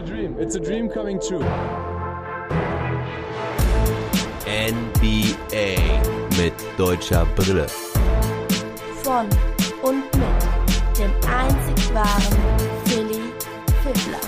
a dream. It's a dream coming true. NBA mit deutscher Brille. Von und mit dem einzig wahren Philly Fiddler.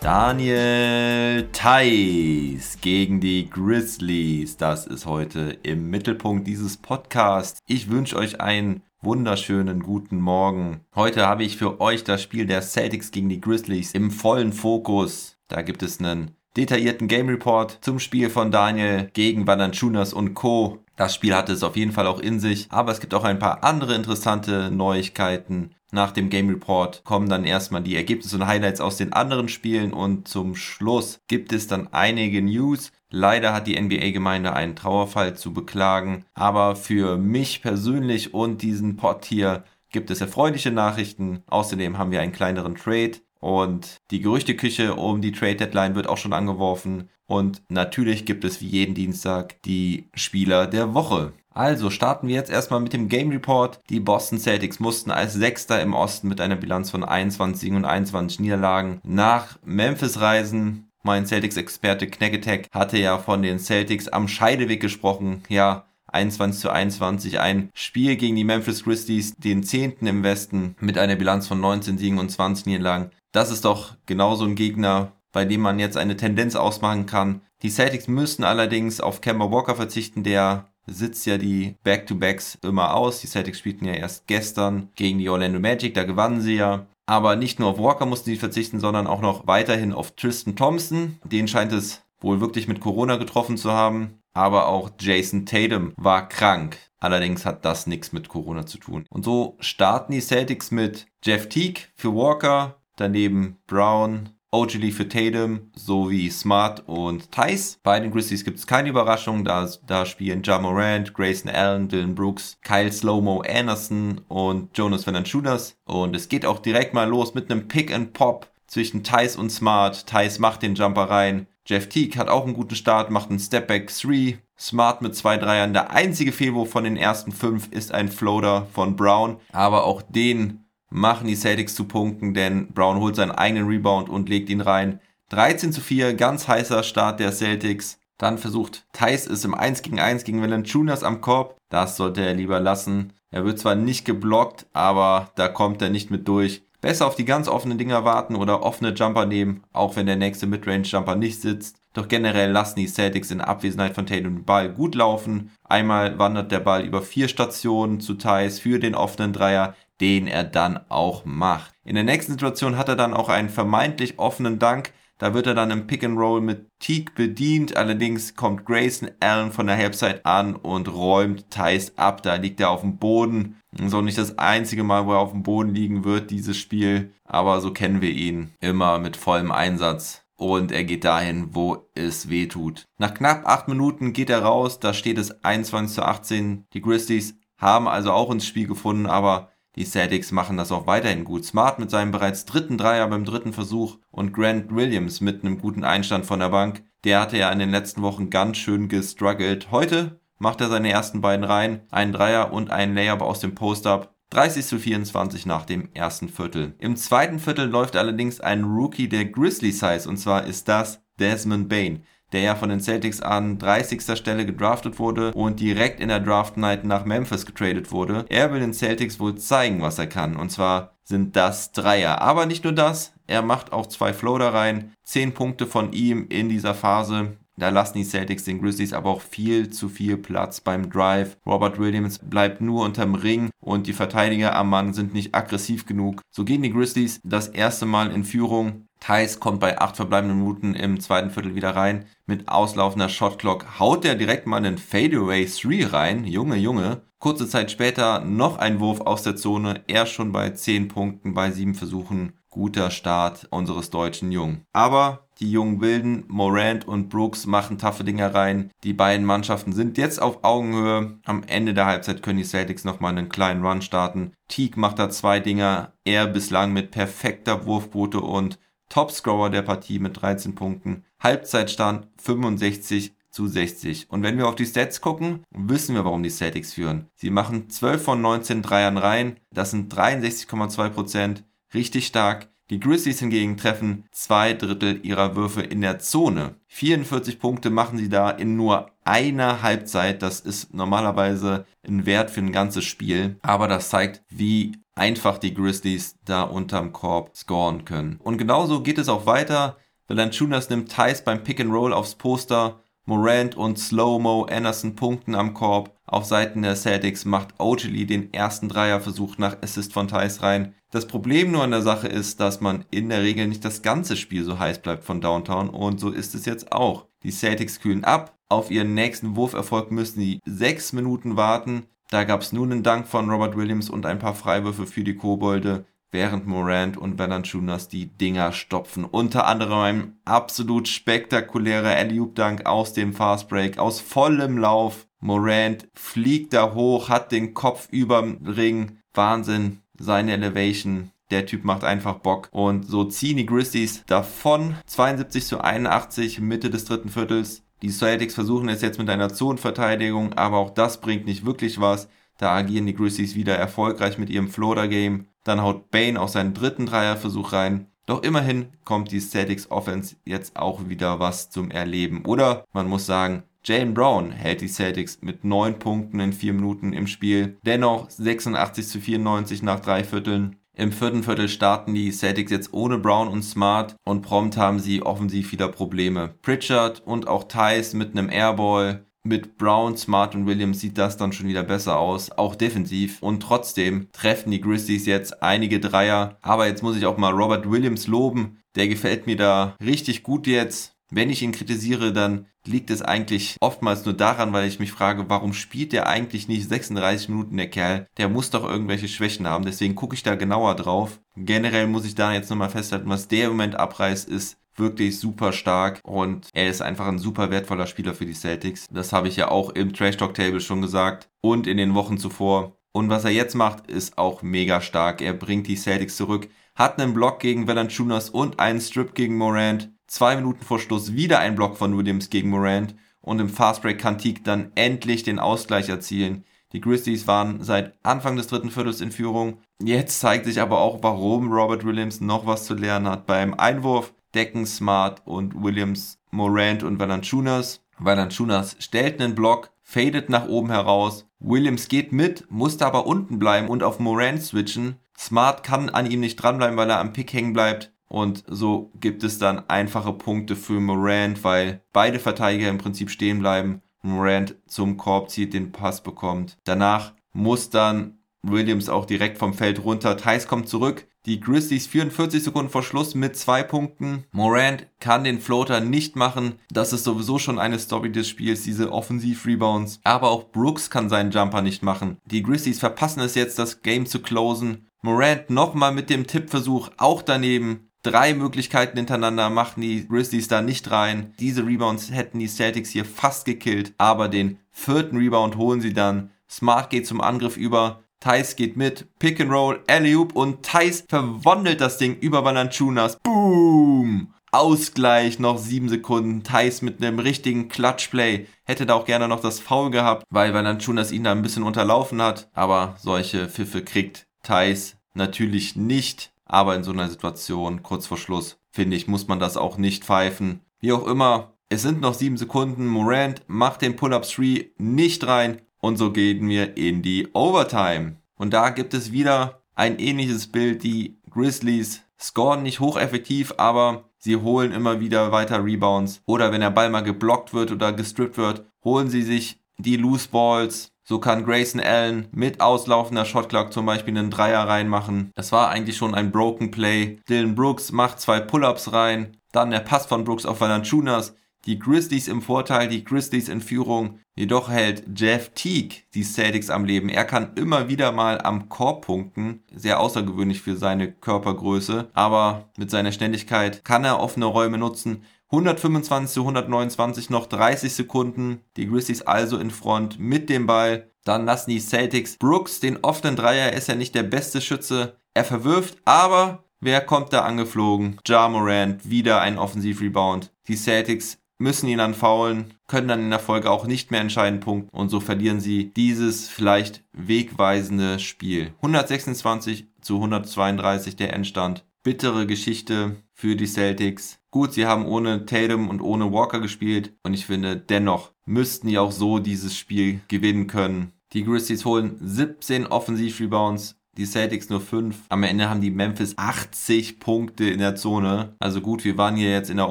Daniel Theiss gegen die Grizzlies. Das ist heute im Mittelpunkt dieses Podcasts. Ich wünsche euch einen wunderschönen guten Morgen. Heute habe ich für euch das Spiel der Celtics gegen die Grizzlies im vollen Fokus. Da gibt es einen detaillierten Game Report zum Spiel von Daniel gegen Bananchunas und Co. Das Spiel hatte es auf jeden Fall auch in sich, aber es gibt auch ein paar andere interessante Neuigkeiten. Nach dem Game Report kommen dann erstmal die Ergebnisse und Highlights aus den anderen Spielen und zum Schluss gibt es dann einige News. Leider hat die NBA-Gemeinde einen Trauerfall zu beklagen, aber für mich persönlich und diesen Pod hier gibt es erfreuliche Nachrichten. Außerdem haben wir einen kleineren Trade und die Gerüchteküche um die Trade Deadline wird auch schon angeworfen. Und natürlich gibt es wie jeden Dienstag die Spieler der Woche. Also starten wir jetzt erstmal mit dem Game Report. Die Boston Celtics mussten als Sechster im Osten mit einer Bilanz von 21 Siegen und 21 Niederlagen nach Memphis reisen. Mein Celtics-Experte Knack hatte ja von den Celtics am Scheideweg gesprochen. Ja, 21 zu 21. Ein Spiel gegen die Memphis Grizzlies, den zehnten im Westen, mit einer Bilanz von 19 Siegen und 20 Niederlagen. Das ist doch genauso ein Gegner, bei dem man jetzt eine Tendenz ausmachen kann. Die Celtics müssten allerdings auf Kemba Walker verzichten, der sitzt ja die Back-to-Backs immer aus. Die Celtics spielten ja erst gestern gegen die Orlando Magic, da gewannen sie ja. Aber nicht nur auf Walker mussten sie verzichten, sondern auch noch weiterhin auf Tristan Thompson. Den scheint es wohl wirklich mit Corona getroffen zu haben. Aber auch Jason Tatum war krank. Allerdings hat das nichts mit Corona zu tun. Und so starten die Celtics mit Jeff Teague für Walker, daneben Brown, OG Lee für Tatum sowie Smart und Tice. Bei den Grizzlies gibt es keine Überraschung, da, da spielen Ja Morant, Grayson Allen, Dylan Brooks, Kyle Slowmo Anderson und Jonas Valanciunas. Und es geht auch direkt mal los mit einem Pick and Pop zwischen Tice und Smart. Tice macht den Jumper rein. Jeff Teague hat auch einen guten Start, macht einen Stepback 3. Smart mit zwei Dreiern. Der einzige Fehlwurf von den ersten fünf ist ein Floater von Brown. Aber auch den machen die Celtics zu Punkten, denn Brown holt seinen eigenen Rebound und legt ihn rein. 13 zu 4, ganz heißer Start der Celtics. Dann versucht Thais es im 1 gegen 1 gegen Valanciunas am Korb. Das sollte er lieber lassen. Er wird zwar nicht geblockt, aber da kommt er nicht mit durch. Besser auf die ganz offenen Dinger warten oder offene Jumper nehmen, auch wenn der nächste Midrange-Jumper nicht sitzt. Doch generell lassen die Celtics in Abwesenheit von Tatum den Ball gut laufen. Einmal wandert der Ball über vier Stationen zu Thais für den offenen Dreier den er dann auch macht. In der nächsten Situation hat er dann auch einen vermeintlich offenen Dank. Da wird er dann im Pick and Roll mit Teague bedient. Allerdings kommt Grayson Allen von der Halbzeit an und räumt Thais ab. Da liegt er auf dem Boden. So nicht das einzige Mal, wo er auf dem Boden liegen wird, dieses Spiel. Aber so kennen wir ihn. Immer mit vollem Einsatz. Und er geht dahin, wo es weh tut. Nach knapp acht Minuten geht er raus. Da steht es 21 zu 18. Die Grizzlies haben also auch ins Spiel gefunden, aber die Celtics machen das auch weiterhin gut. Smart mit seinem bereits dritten Dreier beim dritten Versuch und Grant Williams mit einem guten Einstand von der Bank. Der hatte ja in den letzten Wochen ganz schön gestruggelt. Heute macht er seine ersten beiden Reihen, einen Dreier und einen Layup aus dem Post-Up. 30 zu 24 nach dem ersten Viertel. Im zweiten Viertel läuft allerdings ein Rookie der Grizzly Size und zwar ist das Desmond Bain der ja von den Celtics an 30. Stelle gedraftet wurde und direkt in der Draft Night nach Memphis getradet wurde. Er will den Celtics wohl zeigen, was er kann. Und zwar sind das Dreier. Aber nicht nur das, er macht auch zwei Floater rein. 10 Punkte von ihm in dieser Phase. Da lassen die Celtics den Grizzlies aber auch viel zu viel Platz beim Drive. Robert Williams bleibt nur unterm Ring und die Verteidiger am Mann sind nicht aggressiv genug. So gehen die Grizzlies das erste Mal in Führung. Thais kommt bei acht verbleibenden Minuten im zweiten Viertel wieder rein. Mit auslaufender Shotclock haut er direkt mal einen Fadeaway 3 rein. Junge, Junge. Kurze Zeit später noch ein Wurf aus der Zone. Er schon bei 10 Punkten bei 7 Versuchen. Guter Start unseres deutschen Jungen. Aber die jungen Wilden, Morant und Brooks machen taffe Dinger rein. Die beiden Mannschaften sind jetzt auf Augenhöhe. Am Ende der Halbzeit können die Celtics nochmal einen kleinen Run starten. Teague macht da zwei Dinger. Er bislang mit perfekter Wurfquote und Topscorer der Partie mit 13 Punkten. Halbzeitstand 65 zu 60. Und wenn wir auf die Stats gucken, wissen wir, warum die Celtics führen. Sie machen 12 von 19 Dreiern rein. Das sind 63,2 Prozent. Richtig stark. Die Grizzlies hingegen treffen zwei Drittel ihrer Würfe in der Zone. 44 Punkte machen sie da in nur einer Halbzeit. Das ist normalerweise ein Wert für ein ganzes Spiel. Aber das zeigt, wie einfach die Grizzlies da unterm Korb scoren können. Und genauso geht es auch weiter. Valanciunas nimmt Thais beim Pick and Roll aufs Poster. Morant und Slow-Mo Anderson punkten am Korb. Auf Seiten der Celtics macht Ogilvy den ersten Dreierversuch nach Assist von Thais rein. Das Problem nur an der Sache ist, dass man in der Regel nicht das ganze Spiel so heiß bleibt von Downtown und so ist es jetzt auch. Die Celtics kühlen ab. Auf ihren nächsten Wurferfolg müssen sie sechs Minuten warten. Da gab es nun einen Dank von Robert Williams und ein paar Freiwürfe für die Kobolde, während Morant und Valanciunas die Dinger stopfen. Unter anderem ein absolut spektakulärer Alley-Oop-Dank aus dem Fastbreak, aus vollem Lauf. Morant fliegt da hoch, hat den Kopf überm Ring. Wahnsinn seine Elevation. Der Typ macht einfach Bock. Und so ziehen die Grizzlies davon. 72 zu 81, Mitte des dritten Viertels. Die Celtics versuchen es jetzt mit einer Zonenverteidigung, aber auch das bringt nicht wirklich was. Da agieren die Grizzlies wieder erfolgreich mit ihrem Floater-Game. Dann haut Bane auch seinen dritten Dreierversuch rein. Doch immerhin kommt die Celtics Offense jetzt auch wieder was zum Erleben. Oder man muss sagen, Jalen Brown hält die Celtics mit 9 Punkten in 4 Minuten im Spiel. Dennoch 86 zu 94 nach drei Vierteln. Im vierten Viertel starten die Celtics jetzt ohne Brown und Smart und prompt haben sie offensiv wieder Probleme. Pritchard und auch Tice mit einem Airball. Mit Brown, Smart und Williams sieht das dann schon wieder besser aus, auch defensiv. Und trotzdem treffen die Grizzlies jetzt einige Dreier. Aber jetzt muss ich auch mal Robert Williams loben. Der gefällt mir da richtig gut jetzt. Wenn ich ihn kritisiere, dann liegt es eigentlich oftmals nur daran, weil ich mich frage, warum spielt der eigentlich nicht 36 Minuten, der Kerl? Der muss doch irgendwelche Schwächen haben, deswegen gucke ich da genauer drauf. Generell muss ich da jetzt nochmal festhalten, was der im Moment abreißt, ist wirklich super stark und er ist einfach ein super wertvoller Spieler für die Celtics. Das habe ich ja auch im Trash Talk Table schon gesagt und in den Wochen zuvor. Und was er jetzt macht, ist auch mega stark. Er bringt die Celtics zurück, hat einen Block gegen Valanciunas und einen Strip gegen Morant Zwei Minuten vor Schluss wieder ein Block von Williams gegen Morant und im Fastbreak kann Teague dann endlich den Ausgleich erzielen. Die Grizzlies waren seit Anfang des dritten Viertels in Führung. Jetzt zeigt sich aber auch, warum Robert Williams noch was zu lernen hat. Beim Einwurf decken Smart und Williams Morant und Valanciunas. Valanciunas stellt einen Block, fadet nach oben heraus. Williams geht mit, musste aber unten bleiben und auf Morant switchen. Smart kann an ihm nicht dranbleiben, weil er am Pick hängen bleibt. Und so gibt es dann einfache Punkte für Morant, weil beide Verteidiger im Prinzip stehen bleiben. Morant zum Korb zieht, den Pass bekommt. Danach muss dann Williams auch direkt vom Feld runter. Thais kommt zurück. Die Grizzlies 44 Sekunden vor Schluss mit zwei Punkten. Morant kann den Floater nicht machen. Das ist sowieso schon eine Story des Spiels, diese Offensiv-Rebounds. Aber auch Brooks kann seinen Jumper nicht machen. Die Grizzlies verpassen es jetzt, das Game zu closen. Morant nochmal mit dem Tippversuch auch daneben drei Möglichkeiten hintereinander, machen die Grizzlies da nicht rein. Diese Rebounds hätten die Celtics hier fast gekillt, aber den vierten Rebound holen sie dann. Smart geht zum Angriff über, Thais geht mit, Pick and Roll, Alley-Oop und Thais verwandelt das Ding über Valanciunas. Boom! Ausgleich, noch sieben Sekunden. Thais mit einem richtigen Clutch-Play. Hätte da auch gerne noch das Foul gehabt, weil Valanciunas ihn da ein bisschen unterlaufen hat. Aber solche Pfiffe kriegt Thais natürlich nicht. Aber in so einer Situation, kurz vor Schluss, finde ich, muss man das auch nicht pfeifen. Wie auch immer, es sind noch sieben Sekunden. Morant macht den Pull-Up 3 nicht rein. Und so gehen wir in die Overtime. Und da gibt es wieder ein ähnliches Bild. Die Grizzlies scoren nicht hocheffektiv, aber sie holen immer wieder weiter Rebounds. Oder wenn der Ball mal geblockt wird oder gestrippt wird, holen sie sich die Loose Balls so kann Grayson Allen mit auslaufender Shotclock zum Beispiel einen Dreier reinmachen. Das war eigentlich schon ein Broken Play. Dylan Brooks macht zwei Pull-Ups rein. Dann der Pass von Brooks auf Valanciunas. Die Grizzlies im Vorteil, die Grizzlies in Führung. Jedoch hält Jeff Teague die Celtics am Leben. Er kann immer wieder mal am Korb punkten. Sehr außergewöhnlich für seine Körpergröße. Aber mit seiner Ständigkeit kann er offene Räume nutzen. 125 zu 129, noch 30 Sekunden. Die Grizzlies also in Front mit dem Ball. Dann lassen die Celtics Brooks den offenen Dreier. Er ist ja nicht der beste Schütze. Er verwirft, aber wer kommt da angeflogen? Ja Morant, wieder ein Offensivrebound. Die Celtics müssen ihn dann faulen, können dann in der Folge auch nicht mehr entscheiden punkten und so verlieren sie dieses vielleicht wegweisende Spiel. 126 zu 132 der Endstand. bittere Geschichte für die Celtics. Gut, sie haben ohne Tatum und ohne Walker gespielt und ich finde, dennoch müssten die auch so dieses Spiel gewinnen können. Die Grizzlies holen 17 Offensivrebounds, die Celtics nur 5. Am Ende haben die Memphis 80 Punkte in der Zone. Also gut, wir waren hier jetzt in der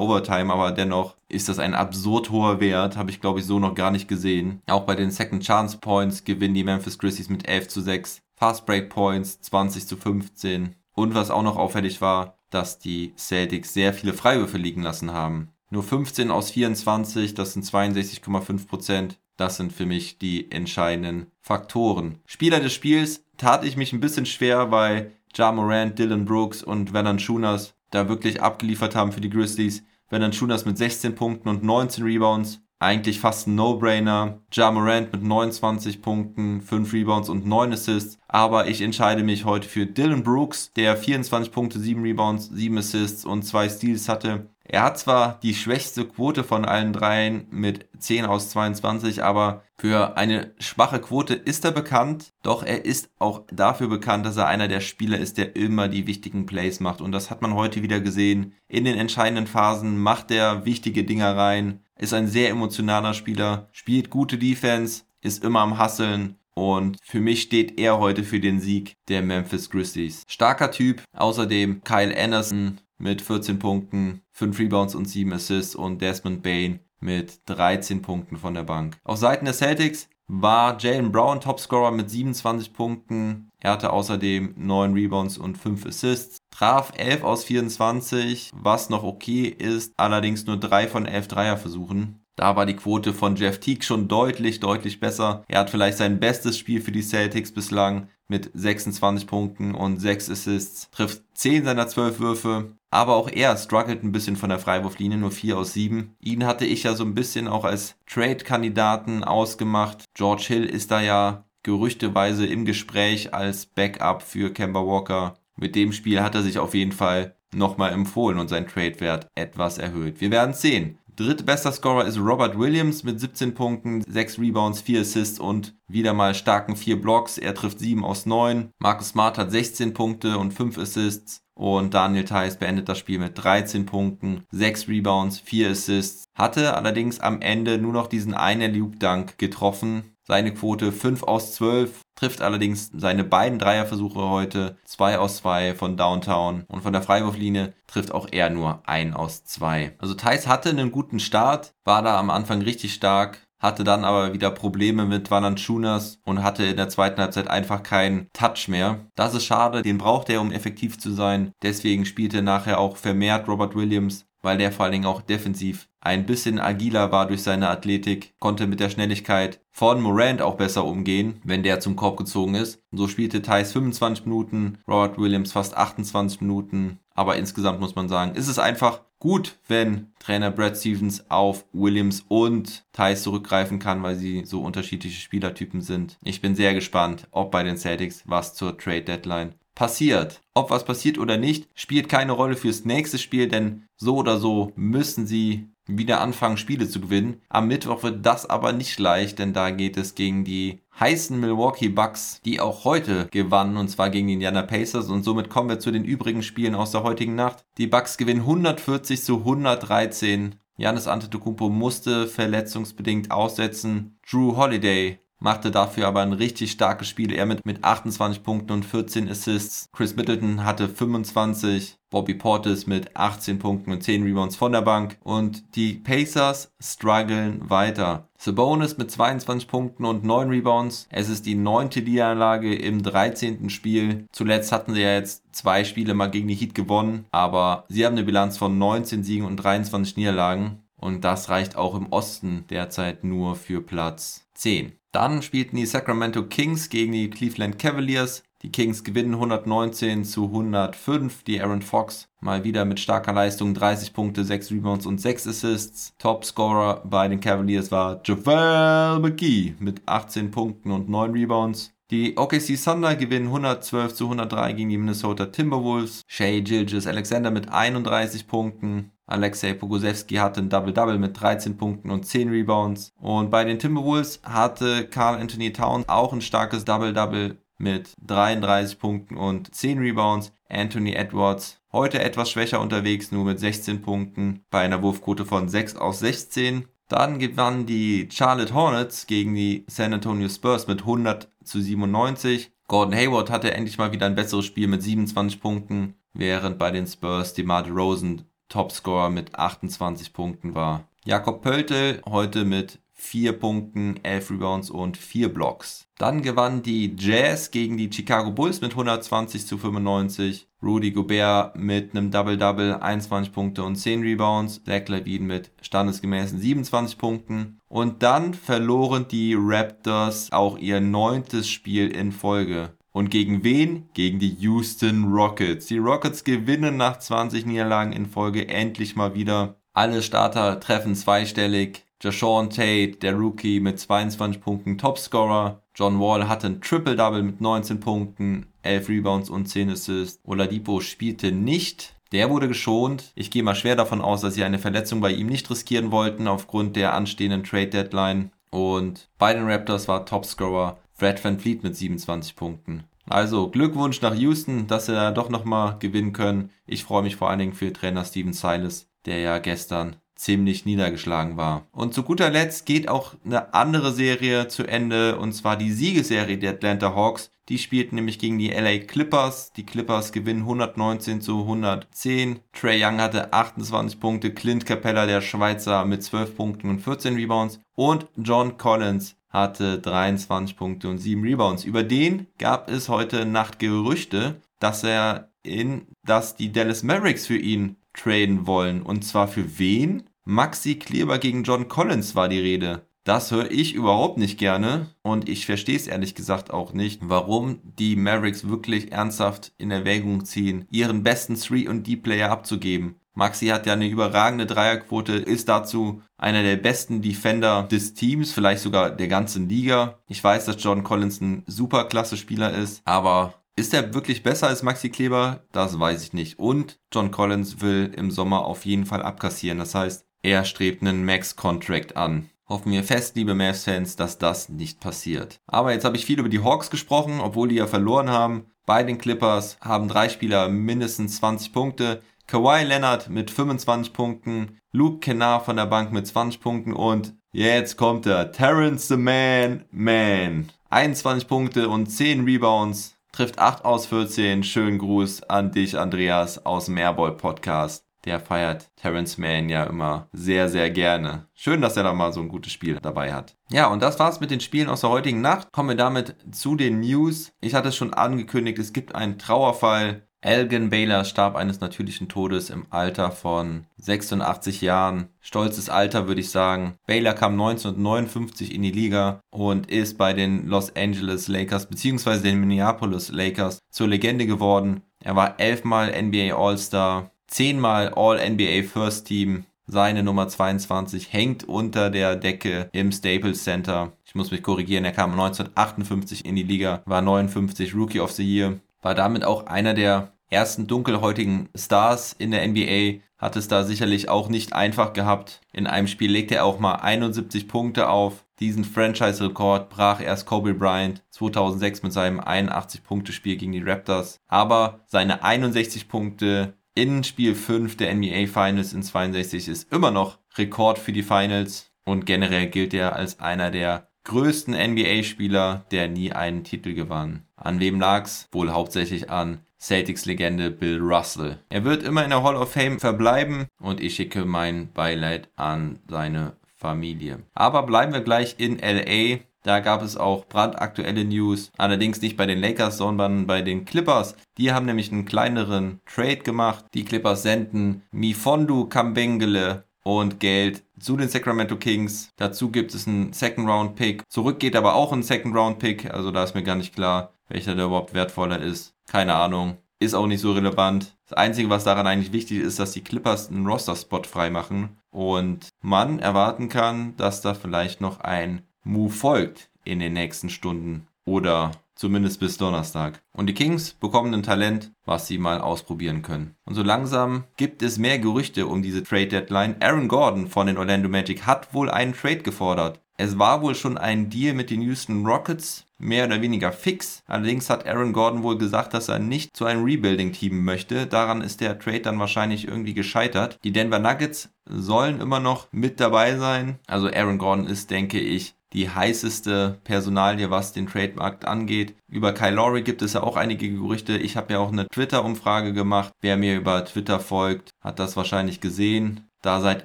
Overtime, aber dennoch ist das ein absurd hoher Wert. Habe ich, glaube ich, so noch gar nicht gesehen. Auch bei den Second Chance Points gewinnen die Memphis Grizzlies mit 11 zu 6. Fast Break Points 20 zu 15. Und was auch noch auffällig war, dass die Celtics sehr viele Freiwürfe liegen lassen haben. Nur 15 aus 24, das sind 62,5 Prozent. Das sind für mich die entscheidenden Faktoren. Spieler des Spiels tat ich mich ein bisschen schwer, weil Ja Morant, Dylan Brooks und Valanciunas da wirklich abgeliefert haben für die Grizzlies. Valanciunas mit 16 Punkten und 19 Rebounds. Eigentlich fast ein No-Brainer. Ja Morant mit 29 Punkten, 5 Rebounds und 9 Assists. Aber ich entscheide mich heute für Dylan Brooks, der 24 Punkte, 7 Rebounds, 7 Assists und 2 Steals hatte. Er hat zwar die schwächste Quote von allen dreien mit 10 aus 22, aber für eine schwache Quote ist er bekannt. Doch er ist auch dafür bekannt, dass er einer der Spieler ist, der immer die wichtigen Plays macht. Und das hat man heute wieder gesehen. In den entscheidenden Phasen macht er wichtige Dinger rein, ist ein sehr emotionaler Spieler, spielt gute Defense, ist immer am Hasseln und für mich steht er heute für den Sieg der Memphis Grizzlies. Starker Typ. Außerdem Kyle Anderson mit 14 Punkten, 5 Rebounds und 7 Assists und Desmond Bain mit 13 Punkten von der Bank. Auf Seiten der Celtics war Jalen Brown Topscorer mit 27 Punkten. Er hatte außerdem 9 Rebounds und 5 Assists. Traf 11 aus 24, was noch okay ist, allerdings nur 3 von 11 Dreierversuchen. Da war die Quote von Jeff Teague schon deutlich, deutlich besser. Er hat vielleicht sein bestes Spiel für die Celtics bislang mit 26 Punkten und 6 Assists, trifft 10 seiner 12 Würfe, aber auch er struggelt ein bisschen von der Freiwurflinie, nur 4 aus 7. Ihn hatte ich ja so ein bisschen auch als Trade-Kandidaten ausgemacht. George Hill ist da ja gerüchteweise im Gespräch als Backup für Kemba Walker. Mit dem Spiel hat er sich auf jeden Fall nochmal empfohlen und sein Trade-Wert etwas erhöht. Wir werden sehen. Drittbester Scorer ist Robert Williams mit 17 Punkten, 6 Rebounds, 4 Assists und wieder mal starken 4 Blocks. Er trifft 7 aus 9. Marcus Smart hat 16 Punkte und 5 Assists. Und Daniel Theiss beendet das Spiel mit 13 Punkten, 6 Rebounds, 4 Assists. Hatte allerdings am Ende nur noch diesen einen Loop-Dunk getroffen. Seine Quote 5 aus 12, trifft allerdings seine beiden Dreierversuche heute 2 aus 2 von Downtown und von der Freiwurflinie trifft auch er nur 1 aus 2. Also Thais hatte einen guten Start, war da am Anfang richtig stark, hatte dann aber wieder Probleme mit Valanciunas und hatte in der zweiten Halbzeit einfach keinen Touch mehr. Das ist schade, den braucht er, um effektiv zu sein. Deswegen spielte nachher auch vermehrt Robert Williams, weil der vor allen Dingen auch defensiv ein bisschen agiler war durch seine Athletik, konnte mit der Schnelligkeit von Morant auch besser umgehen, wenn der zum Korb gezogen ist. Und so spielte Thais 25 Minuten, Robert Williams fast 28 Minuten. Aber insgesamt muss man sagen, ist es einfach gut, wenn Trainer Brad Stevens auf Williams und Thais zurückgreifen kann, weil sie so unterschiedliche Spielertypen sind. Ich bin sehr gespannt, ob bei den Celtics was zur Trade Deadline passiert. Ob was passiert oder nicht, spielt keine Rolle fürs nächste Spiel, denn so oder so müssen sie wieder anfangen, Spiele zu gewinnen. Am Mittwoch wird das aber nicht leicht, denn da geht es gegen die heißen Milwaukee Bucks, die auch heute gewannen, und zwar gegen die Indiana Pacers. Und somit kommen wir zu den übrigen Spielen aus der heutigen Nacht. Die Bucks gewinnen 140 zu 113. Janis Antetokounmpo musste verletzungsbedingt aussetzen. Drew Holiday machte dafür aber ein richtig starkes Spiel. Er mit, mit 28 Punkten und 14 Assists. Chris Middleton hatte 25. Bobby Portis mit 18 Punkten und 10 Rebounds von der Bank. Und die Pacers strugglen weiter. Sabonis mit 22 Punkten und 9 Rebounds. Es ist die neunte Niederlage im 13. Spiel. Zuletzt hatten sie ja jetzt zwei Spiele mal gegen die Heat gewonnen. Aber sie haben eine Bilanz von 19 Siegen und 23 Niederlagen. Und das reicht auch im Osten derzeit nur für Platz 10. Dann spielten die Sacramento Kings gegen die Cleveland Cavaliers. Die Kings gewinnen 119 zu 105. Die Aaron Fox mal wieder mit starker Leistung 30 Punkte, 6 Rebounds und 6 Assists. Topscorer bei den Cavaliers war JaVale McGee mit 18 Punkten und 9 Rebounds. Die OKC Thunder gewinnen 112 zu 103 gegen die Minnesota Timberwolves. Shea Gilgis Alexander mit 31 Punkten. Alexei Pogosewski hatte ein Double-Double mit 13 Punkten und 10 Rebounds. Und bei den Timberwolves hatte Carl Anthony Towns auch ein starkes Double-Double mit 33 Punkten und 10 Rebounds. Anthony Edwards heute etwas schwächer unterwegs, nur mit 16 Punkten bei einer Wurfquote von 6 aus 16. Dann gewannen die Charlotte Hornets gegen die San Antonio Spurs mit 100 zu 97. Gordon Hayward hatte endlich mal wieder ein besseres Spiel mit 27 Punkten, während bei den Spurs DeMar Rosen Topscorer mit 28 Punkten war. Jakob Pöltl heute mit 4 Punkten, 11 Rebounds und 4 Blocks. Dann gewann die Jazz gegen die Chicago Bulls mit 120 zu 95. Rudy Gobert mit einem Double-Double, 21 Punkte und 10 Rebounds. Zach Levine mit standesgemäßen 27 Punkten. Und dann verloren die Raptors auch ihr neuntes Spiel in Folge. Und gegen wen? Gegen die Houston Rockets. Die Rockets gewinnen nach 20 Niederlagen in Folge endlich mal wieder. Alle Starter treffen zweistellig. Jashawn Tate, der Rookie mit 22 Punkten, Topscorer. John Wall hatte ein Triple-Double mit 19 Punkten, 11 Rebounds und 10 Assists. Oladipo spielte nicht. Der wurde geschont. Ich gehe mal schwer davon aus, dass sie eine Verletzung bei ihm nicht riskieren wollten aufgrund der anstehenden Trade-Deadline. Und bei den Raptors war Topscorer Fred Van Fleet mit 27 Punkten. Also Glückwunsch nach Houston, dass sie da doch nochmal gewinnen können. Ich freue mich vor allen Dingen für Trainer Steven Silas, der ja gestern ziemlich niedergeschlagen war. Und zu guter Letzt geht auch eine andere Serie zu Ende, und zwar die Siegesserie der Atlanta Hawks. Die spielten nämlich gegen die LA Clippers. Die Clippers gewinnen 119 zu 110. Trey Young hatte 28 Punkte, Clint Capella, der Schweizer, mit 12 Punkten und 14 Rebounds. Und John Collins hatte 23 Punkte und 7 Rebounds. Über den gab es heute Nacht Gerüchte, dass er in, dass die Dallas Mavericks für ihn traden wollen. Und zwar für wen? Maxi Kleber gegen John Collins war die Rede. Das höre ich überhaupt nicht gerne und ich verstehe es ehrlich gesagt auch nicht, warum die Mavericks wirklich ernsthaft in Erwägung ziehen, ihren besten 3- und D-Player abzugeben. Maxi hat ja eine überragende Dreierquote, ist dazu einer der besten Defender des Teams, vielleicht sogar der ganzen Liga. Ich weiß, dass John Collins ein super klasse Spieler ist, aber ist er wirklich besser als Maxi Kleber? Das weiß ich nicht. Und John Collins will im Sommer auf jeden Fall abkassieren. Das heißt, er strebt einen Max-Contract an. Hoffen wir fest, liebe Mavs-Fans, dass das nicht passiert. Aber jetzt habe ich viel über die Hawks gesprochen, obwohl die ja verloren haben. Bei den Clippers haben drei Spieler mindestens 20 Punkte. Kawhi Leonard mit 25 Punkten, Luke Kennard von der Bank mit 20 Punkten und jetzt kommt er, Terrence the Man, Man. 21 Punkte und 10 Rebounds trifft 8 aus 14. Schönen Gruß an dich, Andreas, aus dem Airball Podcast. Der feiert Terrence Mann ja immer sehr, sehr gerne. Schön, dass er da mal so ein gutes Spiel dabei hat. Ja, und das war's mit den Spielen aus der heutigen Nacht. Kommen wir damit zu den News. Ich hatte es schon angekündigt, es gibt einen Trauerfall Elgin Baylor starb eines natürlichen Todes im Alter von 86 Jahren. Stolzes Alter, würde ich sagen. Baylor kam 1959 in die Liga und ist bei den Los Angeles Lakers bzw. den Minneapolis Lakers zur Legende geworden. Er war elfmal NBA All-Star, zehnmal All-NBA First Team. Seine Nummer 22 hängt unter der Decke im Staples Center. Ich muss mich korrigieren, er kam 1958 in die Liga, war 59 Rookie of the Year, war damit auch einer der ersten dunkelhäutigen Stars in der NBA hat es da sicherlich auch nicht einfach gehabt. In einem Spiel legte er auch mal 71 Punkte auf. Diesen Franchise-Rekord brach erst Kobe Bryant 2006 mit seinem 81-Punkte-Spiel gegen die Raptors. Aber seine 61 Punkte in Spiel 5 der NBA Finals in 62 ist immer noch Rekord für die Finals. Und generell gilt er als einer der größten NBA-Spieler, der nie einen Titel gewann. An wem lag's? Wohl hauptsächlich an Celtics-Legende Bill Russell. Er wird immer in der Hall of Fame verbleiben und ich schicke mein Beileid an seine Familie. Aber bleiben wir gleich in LA. Da gab es auch brandaktuelle News, allerdings nicht bei den Lakers, sondern bei den Clippers. Die haben nämlich einen kleineren Trade gemacht. Die Clippers senden Mifondu Kambengele und Geld zu den Sacramento Kings. Dazu gibt es einen Second Round Pick. Zurück geht aber auch ein Second Round Pick, also da ist mir gar nicht klar, welcher da überhaupt wertvoller ist. Keine Ahnung. Ist auch nicht so relevant. Das Einzige, was daran eigentlich wichtig ist, dass die Clippers einen Roster-Spot freimachen und man erwarten kann, dass da vielleicht noch ein Move folgt in den nächsten Stunden oder zumindest bis Donnerstag. Und die Kings bekommen ein Talent, was sie mal ausprobieren können. Und so langsam gibt es mehr Gerüchte um diese Trade Deadline. Aaron Gordon von den Orlando Magic hat wohl einen Trade gefordert. Es war wohl schon ein Deal mit den Houston Rockets mehr oder weniger fix. Allerdings hat Aaron Gordon wohl gesagt, dass er nicht zu einem Rebuilding-Team möchte. Daran ist der Trade dann wahrscheinlich irgendwie gescheitert. Die Denver Nuggets sollen immer noch mit dabei sein. Also Aaron Gordon ist, denke ich, die heißeste Personalie, was den Trademarkt angeht. Über Kyle Lowry gibt es ja auch einige Gerüchte. Ich habe ja auch eine Twitter-Umfrage gemacht. Wer mir über Twitter folgt, hat das wahrscheinlich gesehen. Da seid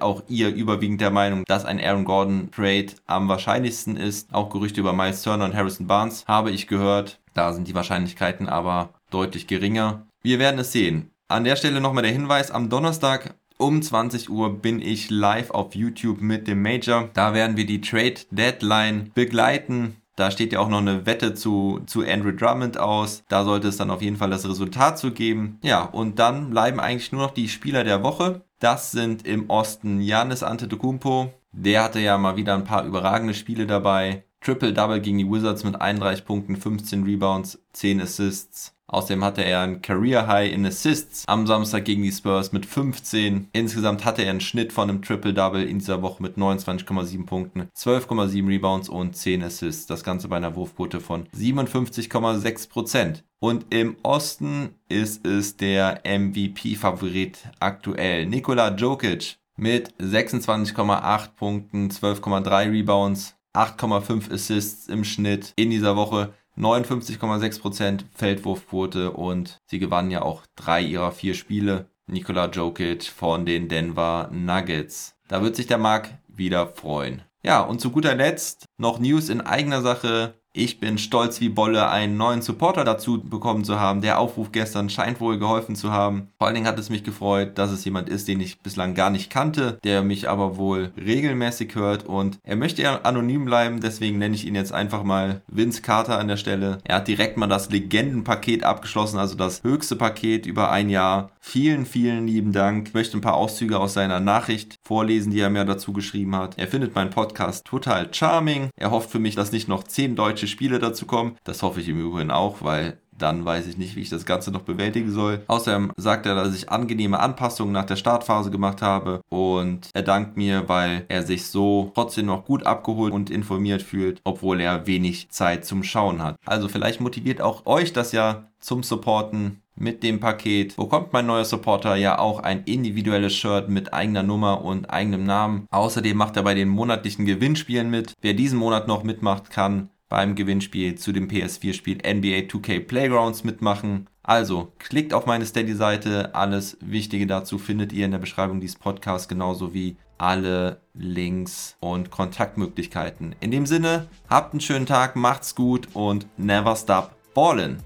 auch ihr überwiegend der Meinung, dass ein Aaron Gordon Trade am wahrscheinlichsten ist. Auch Gerüchte über Miles Turner und Harrison Barnes habe ich gehört. Da sind die Wahrscheinlichkeiten aber deutlich geringer. Wir werden es sehen. An der Stelle nochmal der Hinweis, am Donnerstag um 20 Uhr bin ich live auf YouTube mit dem Major. Da werden wir die Trade Deadline begleiten. Da steht ja auch noch eine Wette zu, zu Andrew Drummond aus. Da sollte es dann auf jeden Fall das Resultat zu geben. Ja, und dann bleiben eigentlich nur noch die Spieler der Woche. Das sind im Osten Janis Antetokounmpo. Der hatte ja mal wieder ein paar überragende Spiele dabei. Triple-Double gegen die Wizards mit 31 Punkten, 15 Rebounds, 10 Assists. Außerdem hatte er ein Career High in Assists am Samstag gegen die Spurs mit 15. Insgesamt hatte er einen Schnitt von einem Triple-Double in dieser Woche mit 29,7 Punkten, 12,7 Rebounds und 10 Assists. Das Ganze bei einer Wurfquote von 57,6%. Und im Osten ist es der MVP-Favorit aktuell, Nikola Jokic mit 26,8 Punkten, 12,3 Rebounds, 8,5 Assists im Schnitt in dieser Woche. 59,6% Feldwurfquote und sie gewannen ja auch drei ihrer vier Spiele. Nikola Jokic von den Denver Nuggets. Da wird sich der Marc wieder freuen. Ja, und zu guter Letzt noch News in eigener Sache. Ich bin stolz wie Bolle, einen neuen Supporter dazu bekommen zu haben. Der Aufruf gestern scheint wohl geholfen zu haben. Vor allen Dingen hat es mich gefreut, dass es jemand ist, den ich bislang gar nicht kannte, der mich aber wohl regelmäßig hört und er möchte ja anonym bleiben, deswegen nenne ich ihn jetzt einfach mal Vince Carter an der Stelle. Er hat direkt mal das Legendenpaket abgeschlossen, also das höchste Paket über ein Jahr. Vielen, vielen lieben Dank. Ich möchte ein paar Auszüge aus seiner Nachricht vorlesen, die er mir dazu geschrieben hat. Er findet meinen Podcast total charming. Er hofft für mich, dass nicht noch zehn deutsche deutsche Spiele dazu kommen. Das hoffe ich im Übrigen auch, weil dann weiß ich nicht, wie ich das Ganze noch bewältigen soll. Außerdem sagt er, dass ich angenehme Anpassungen nach der Startphase gemacht habe und er dankt mir, weil er sich so trotzdem noch gut abgeholt und informiert fühlt, obwohl er wenig Zeit zum Schauen hat. Also vielleicht motiviert auch euch das ja zum Supporten mit dem Paket bekommt mein neuer Supporter ja auch ein individuelles Shirt mit eigener Nummer und eigenem Namen. Außerdem macht er bei den monatlichen Gewinnspielen mit. Wer diesen Monat noch mitmacht, kann beim Gewinnspiel zu dem PS4-Spiel NBA 2K Playgrounds mitmachen. Also klickt auf meine Steady-Seite. Alles Wichtige dazu findet ihr in der Beschreibung dieses Podcasts, genauso wie alle Links und Kontaktmöglichkeiten. In dem Sinne, habt einen schönen Tag, macht's gut und never stop ballin'.